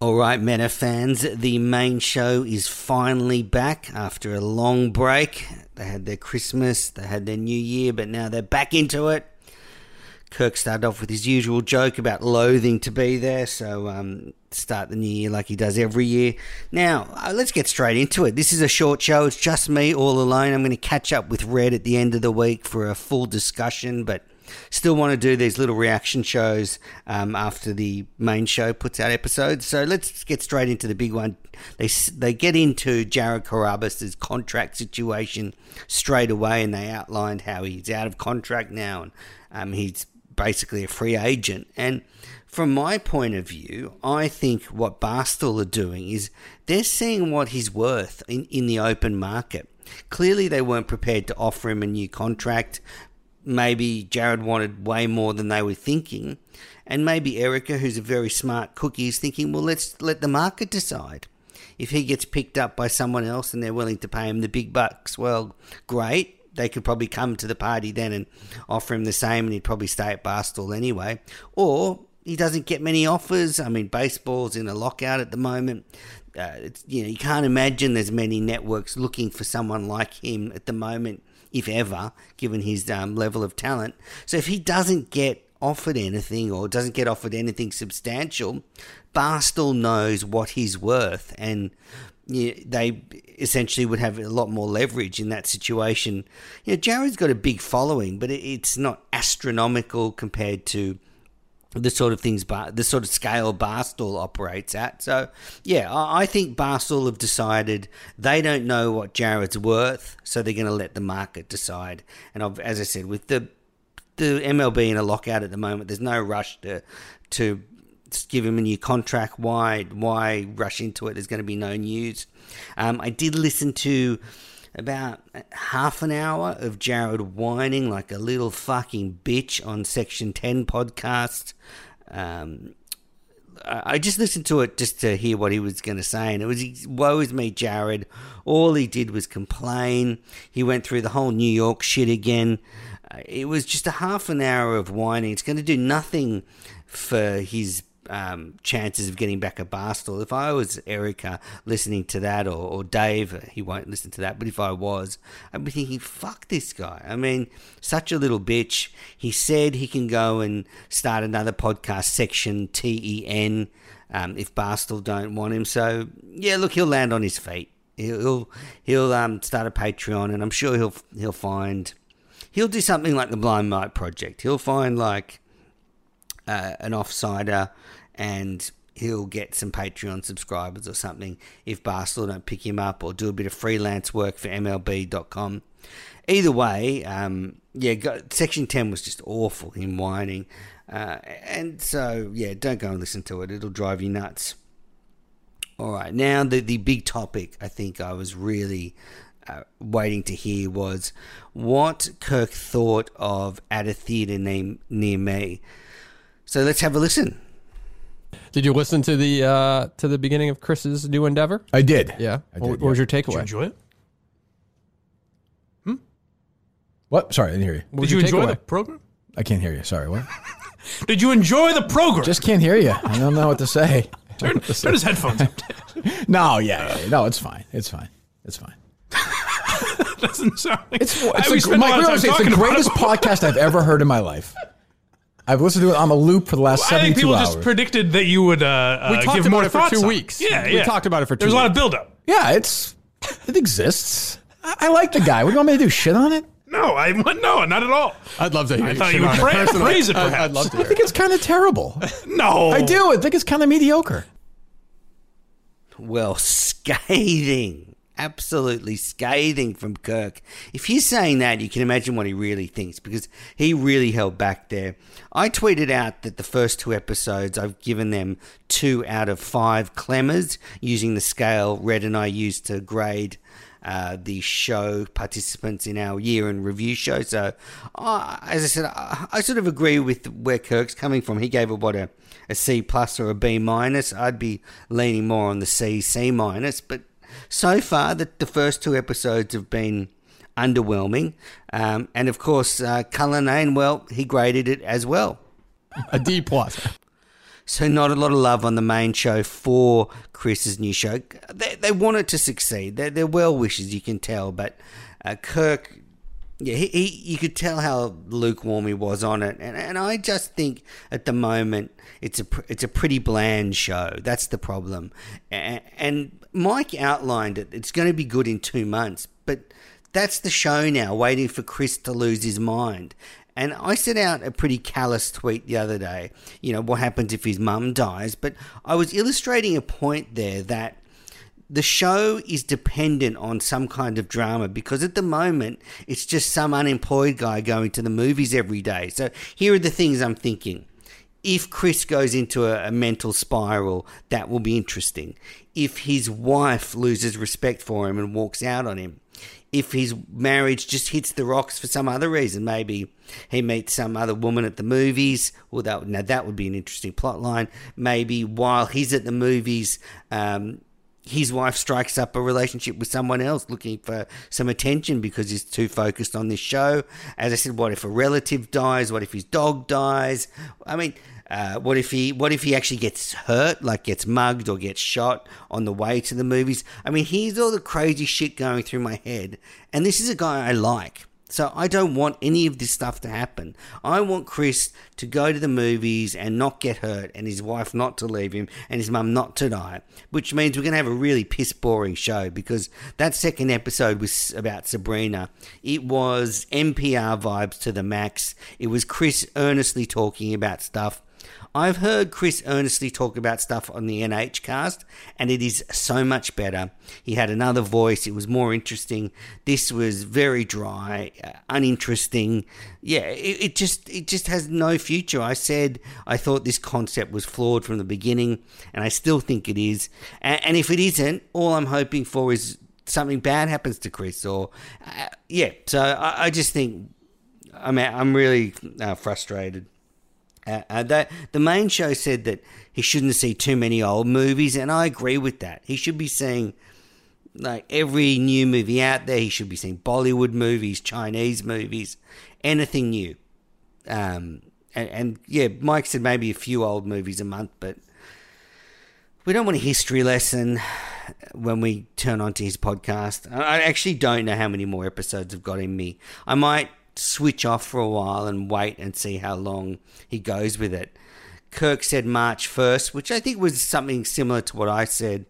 All right, Meta fans, the main show is finally back after a long break. They had their Christmas, they had their New Year, but now they're back into it. Kirk started off with his usual joke about loathing to be there, so um, start the new year like he does every year. Now, uh, let's get straight into it. This is a short show, it's just me all alone. I'm going to catch up with Red at the end of the week for a full discussion, but still want to do these little reaction shows um, after the main show puts out episodes. So let's get straight into the big one. They they get into Jared Carrabis's contract situation straight away, and they outlined how he's out of contract now, and um, he's basically a free agent. And from my point of view, I think what Barstool are doing is they're seeing what he's worth in, in the open market. Clearly, they weren't prepared to offer him a new contract. Maybe Jared wanted way more than they were thinking. And maybe Erica, who's a very smart cookie, is thinking, well, let's let the market decide. If he gets picked up by someone else and they're willing to pay him the big bucks, well, great they could probably come to the party then and offer him the same, and he'd probably stay at Barstool anyway. Or he doesn't get many offers. I mean, baseball's in a lockout at the moment. Uh, you know, you can't imagine there's many networks looking for someone like him at the moment, if ever, given his um, level of talent. So if he doesn't get offered anything or doesn't get offered anything substantial, Barstool knows what he's worth, and you know, they essentially would have a lot more leverage in that situation. You know, Jared's got a big following, but it's not astronomical compared to the sort of things, the sort of scale Barstool operates at. So, yeah, I think Barstool have decided they don't know what Jared's worth, so they're going to let the market decide. And I've, as I said, with the the MLB in a lockout at the moment, there's no rush to to give him a new contract. Why why rush into it? There's going to be no news. Um, I did listen to about half an hour of Jared whining like a little fucking bitch on Section 10 podcast. Um, I just listened to it just to hear what he was going to say, and it was woe is me, Jared. All he did was complain. He went through the whole New York shit again. Uh, it was just a half an hour of whining. It's going to do nothing for his um, chances of getting back a Barstool. If I was Erica listening to that, or, or Dave, he won't listen to that, but if I was, I'd be thinking, fuck this guy. I mean, such a little bitch. He said he can go and start another podcast, Section TEN, um, if Barstool don't want him. So, yeah, look, he'll land on his feet. He'll he'll um, start a Patreon, and I'm sure he'll he'll find he'll do something like the Blind Mike Project. He'll find like uh, an offsider and he'll get some Patreon subscribers or something if Barstool don't pick him up or do a bit of freelance work for MLB.com. Either way, um, yeah, go, Section 10 was just awful, him whining. Uh, and so, yeah, don't go and listen to it, it'll drive you nuts. All right, now the, the big topic I think I was really uh, waiting to hear was what Kirk thought of At a Theatre near, near Me. So let's have a listen. Did you listen to the uh, to the beginning of Chris's new endeavor? I did. Yeah. I what, did, what was your takeaway? Did you enjoy it? Hmm? What? Sorry, I didn't hear you. What Did you enjoy takeaway? the program? I can't hear you. Sorry. What? Did you enjoy the program? Just can't hear you. I don't know what to say. turn, turn his headphones up. No, yeah, yeah, yeah. no, it's fine. It's fine. It's fine. Doesn't sound like It's, I- it's, we the, a Mike, lot of time honestly, it's the greatest podcast I've ever heard in my life. I've listened to it on a loop for the last I think 72 people hours. just predicted that you would uh, We uh, talked give about more it for thoughts two on it. weeks. Yeah, We yeah. talked about it for two There's a lot of weeks. buildup. yeah, it's it exists. I, I like the guy. What do you want me to do? Shit on it? No, I no, not at all. I'd love to hear I thought you would on it pra- praise it, I'd- I'd love to I hear think it. it's kind of terrible. No, I do. I think it's kind of mediocre. Well, scathing. Absolutely scathing from Kirk. If he's saying that, you can imagine what he really thinks because he really held back there. I tweeted out that the first two episodes, I've given them two out of five clemmers using the scale Red and I used to grade uh, the show participants in our year in review show. So, uh, as I said, I, I sort of agree with where Kirk's coming from. He gave it what a, a C plus or a B minus. I'd be leaning more on the C C minus, but so far the, the first two episodes have been underwhelming. Um, and of course, uh, Cullinane, well, he graded it as well. A D plus. So not a lot of love on the main show for Chris's new show. They, they want it to succeed. They're, they're well wishes, you can tell. But uh, Kirk, yeah, he, he you could tell how lukewarm he was on it, and and I just think at the moment it's a it's a pretty bland show. That's the problem. And, and Mike outlined it. It's going to be good in two months, but that's the show now, waiting for Chris to lose his mind. And I sent out a pretty callous tweet the other day, you know, what happens if his mum dies. But I was illustrating a point there that the show is dependent on some kind of drama because at the moment it's just some unemployed guy going to the movies every day. So here are the things I'm thinking. If Chris goes into a, a mental spiral, that will be interesting. If his wife loses respect for him and walks out on him, if his marriage just hits the rocks for some other reason. Maybe he meets some other woman at the movies. Well, that now that would be an interesting plot line. Maybe while he's at the movies, um, his wife strikes up a relationship with someone else looking for some attention because he's too focused on this show. As I said, what if a relative dies? What if his dog dies? I mean, uh, what if he what if he actually gets hurt, like gets mugged or gets shot on the way to the movies? I mean, here's all the crazy shit going through my head, and this is a guy I like. So I don't want any of this stuff to happen. I want Chris to go to the movies and not get hurt, and his wife not to leave him, and his mum not to die. Which means we're going to have a really piss boring show because that second episode was about Sabrina. It was NPR vibes to the max. It was Chris earnestly talking about stuff I've heard Chris earnestly talk about stuff on the NH cast, and it is so much better. He had another voice, it was more interesting. This was very dry, uh, uninteresting. Yeah, it, it just it just has no future. I said I thought this concept was flawed from the beginning, and I still think it is. And, and if it isn't, all I'm hoping for is something bad happens to Chris, or uh, yeah. So I, I, just think I mean I'm really uh, frustrated. Uh, uh, that the main show said that he shouldn't see too many old movies, and I agree with that. He should be seeing like every new movie out there. He should be seeing Bollywood movies, Chinese movies, anything new. Um, and, and yeah, Mike said maybe a few old movies a month, but we don't want a history lesson when we turn on to his podcast. I actually don't know how many more episodes have got in me. I might switch off for a while and wait and see how long he goes with it. Kirk said March 1st, which I think was something similar to what I said.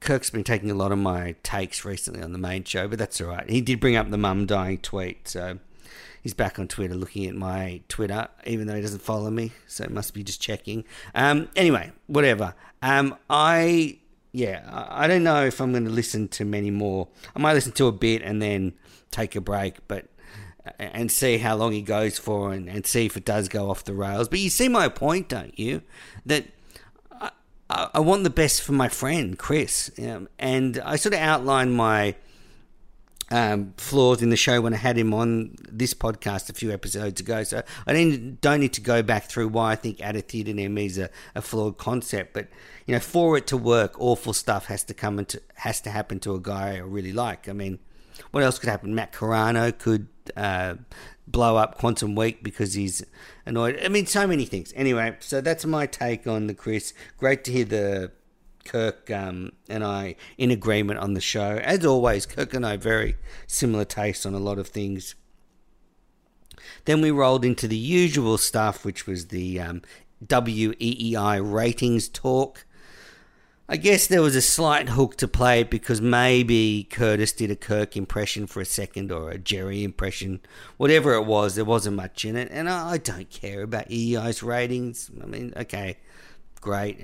Kirk's been taking a lot of my takes recently on the main show, but that's all right. He did bring up the mum dying tweet, so he's back on Twitter looking at my Twitter, even though he doesn't follow me, so it must be just checking. Um, anyway, whatever. Um, I yeah, I don't know if I'm going to listen to many more. I might listen to a bit and then take a break, but and see how long he goes for and, and see if it does go off the rails. But you see my point, don't you? That I, I want the best for my friend, Chris. Um, and I sort of outlined my um, flaws in the show when I had him on this podcast a few episodes ago. So I don't, don't need to go back through why I think At a Theatre is a, a flawed concept. But, you know, for it to work, awful stuff has to come into, has to happen to a guy I really like. I mean, what else could happen? Matt Carano could uh, blow up Quantum Week because he's annoyed. I mean, so many things. Anyway, so that's my take on the Chris. Great to hear the Kirk um, and I in agreement on the show. As always, Kirk and I very similar tastes on a lot of things. Then we rolled into the usual stuff, which was the um, WEEI ratings talk. I guess there was a slight hook to play it because maybe Curtis did a Kirk impression for a second or a Jerry impression, whatever it was. There wasn't much in it, and I don't care about EI's ratings. I mean, okay, great.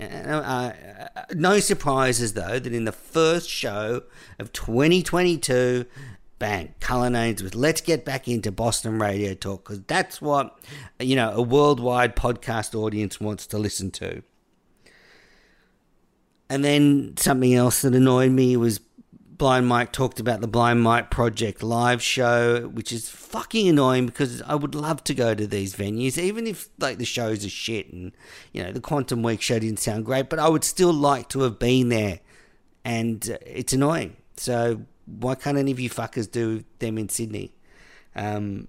No surprises though that in the first show of 2022, bang, Cullinane with "Let's get back into Boston radio talk" because that's what you know a worldwide podcast audience wants to listen to. And then something else that annoyed me was Blind Mike talked about the Blind Mike Project live show, which is fucking annoying because I would love to go to these venues, even if like the shows are shit and you know the Quantum Week show didn't sound great, but I would still like to have been there, and uh, it's annoying. So why can't any of you fuckers do them in Sydney? Um,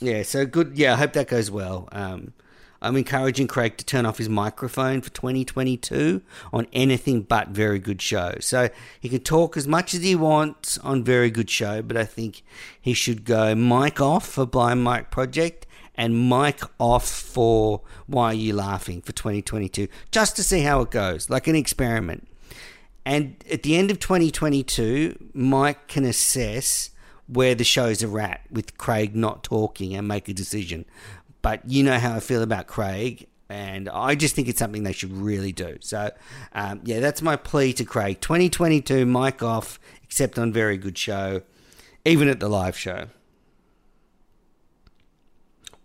yeah, so good. Yeah, I hope that goes well. Um, I'm encouraging Craig to turn off his microphone for 2022 on anything but Very Good Show. So he can talk as much as he wants on Very Good Show, but I think he should go mic off for Blind Mike Project and mic off for Why Are You Laughing for 2022, just to see how it goes, like an experiment. And at the end of 2022, Mike can assess where the shows are at with Craig not talking and make a decision. But you know how I feel about Craig, and I just think it's something they should really do. So, um, yeah, that's my plea to Craig. 2022, mic off, except on Very Good Show, even at the live show.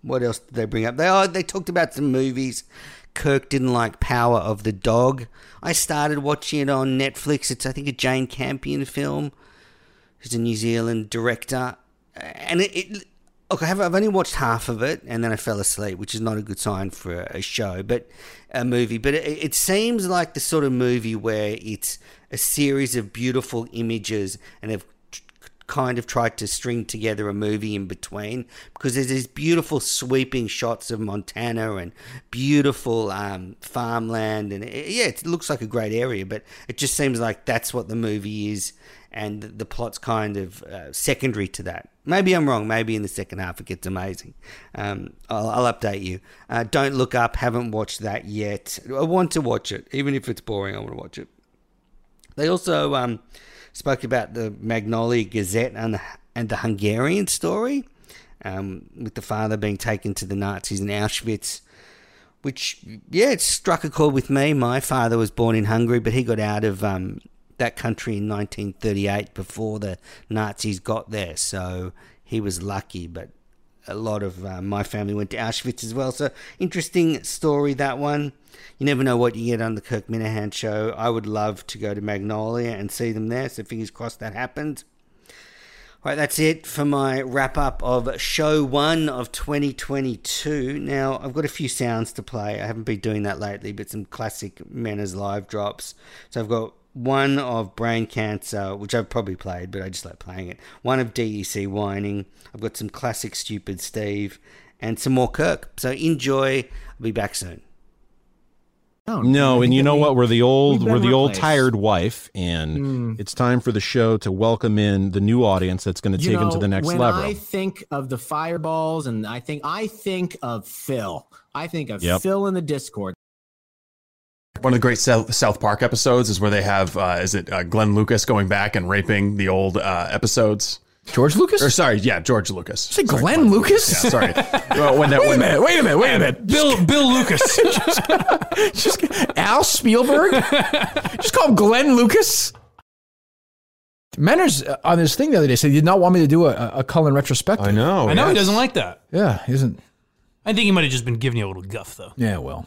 What else did they bring up? They oh, they talked about some movies. Kirk didn't like Power of the Dog. I started watching it on Netflix. It's I think a Jane Campion film. Who's a New Zealand director, and it. it look, I have, I've only watched half of it, and then I fell asleep, which is not a good sign for a, show, but a movie. But it, it seems like the sort of movie where it's a series of beautiful images, and they've kind of tried to string together a movie in between because there's these beautiful sweeping shots of Montana and beautiful um, farmland and it, yeah it looks like a great area but it just seems like that's what the movie is and the plot's kind of uh, secondary to that maybe I'm wrong. Maybe in the second half it gets amazing. Um, I'll, I'll, update you. Uh, don't look up. Haven't watched that yet. I want to watch it. Even if it's boring I want to watch it. They also um, spoke about the Magnolia Gazette and the, and the Hungarian story, um, with the father being taken to the Nazis in Auschwitz. Which, yeah, it struck a chord with me. My father was born in Hungary, but he got out of um, that country in 1938 before the Nazis got there. So he was lucky, but a lot of uh, my family went to Auschwitz as well. So interesting story that one. You never know what you get on the Kirk Minihane show. I would love to go to Magnolia and see them there. So fingers crossed that happens. All right, that's it for my wrap up of show one of 2022. Now, I've got a few sounds to play. I haven't been doing that lately, but some classic Manners live drops. So I've got one of brain cancer, which I've probably played, but I just like playing it. One of DEC whining. I've got some classic stupid Steve and some more Kirk. So enjoy. I'll be back soon. No, and you know what? We're the old we're the old tired wife, and mm. it's time for the show to welcome in the new audience that's going to take know, them to the next when level. I think of the fireballs, and I think I think of Phil. I think of yep. Phil in the Discord. One of the great South Park episodes is where they have uh, is it uh, Glenn Lucas going back and raping the old uh, episodes. George Lucas? Or sorry, yeah, George Lucas. Say sorry, Glenn, Glenn Lucas? Yeah, sorry. well, when that, wait when, a minute, wait a minute, wait a minute. Bill Bill Lucas. just, just, Al Spielberg? just call him Glenn Lucas? Manners uh, on this thing the other day said he did not want me to do a, a Cullen retrospective. I know. I know yes. he doesn't like that. Yeah, he isn't. I think he might have just been giving you a little guff, though. Yeah, well.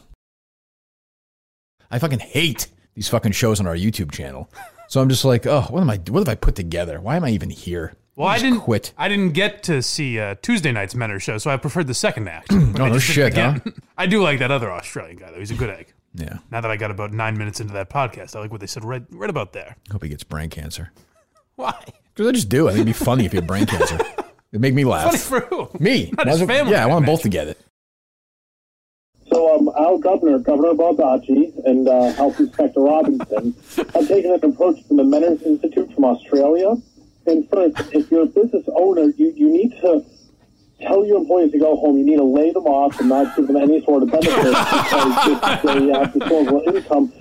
I fucking hate these fucking shows on our YouTube channel. So I'm just like, oh, what am I? What have I put together? Why am I even here? Well, I didn't quit. I didn't get to see uh, Tuesday night's Menor show, so I preferred the second act. oh no shit, huh? I do like that other Australian guy though. He's a good egg. Yeah. Now that I got about nine minutes into that podcast, I like what they said right, right about there. Hope he gets brain cancer. Why? Because I just do. I think it'd be funny if he had brain cancer. It'd make me laugh. Funny for who? Me. Not his family. Yeah, I want them both to get it. Al Governor, Governor Baldacci, and uh, Health Inspector Robinson have taken an approach from the Manners Institute from Australia and first, if you're a business owner, you, you need to tell your employees to go home. You need to lay them off and not give them any sort of benefits because they have disposable income.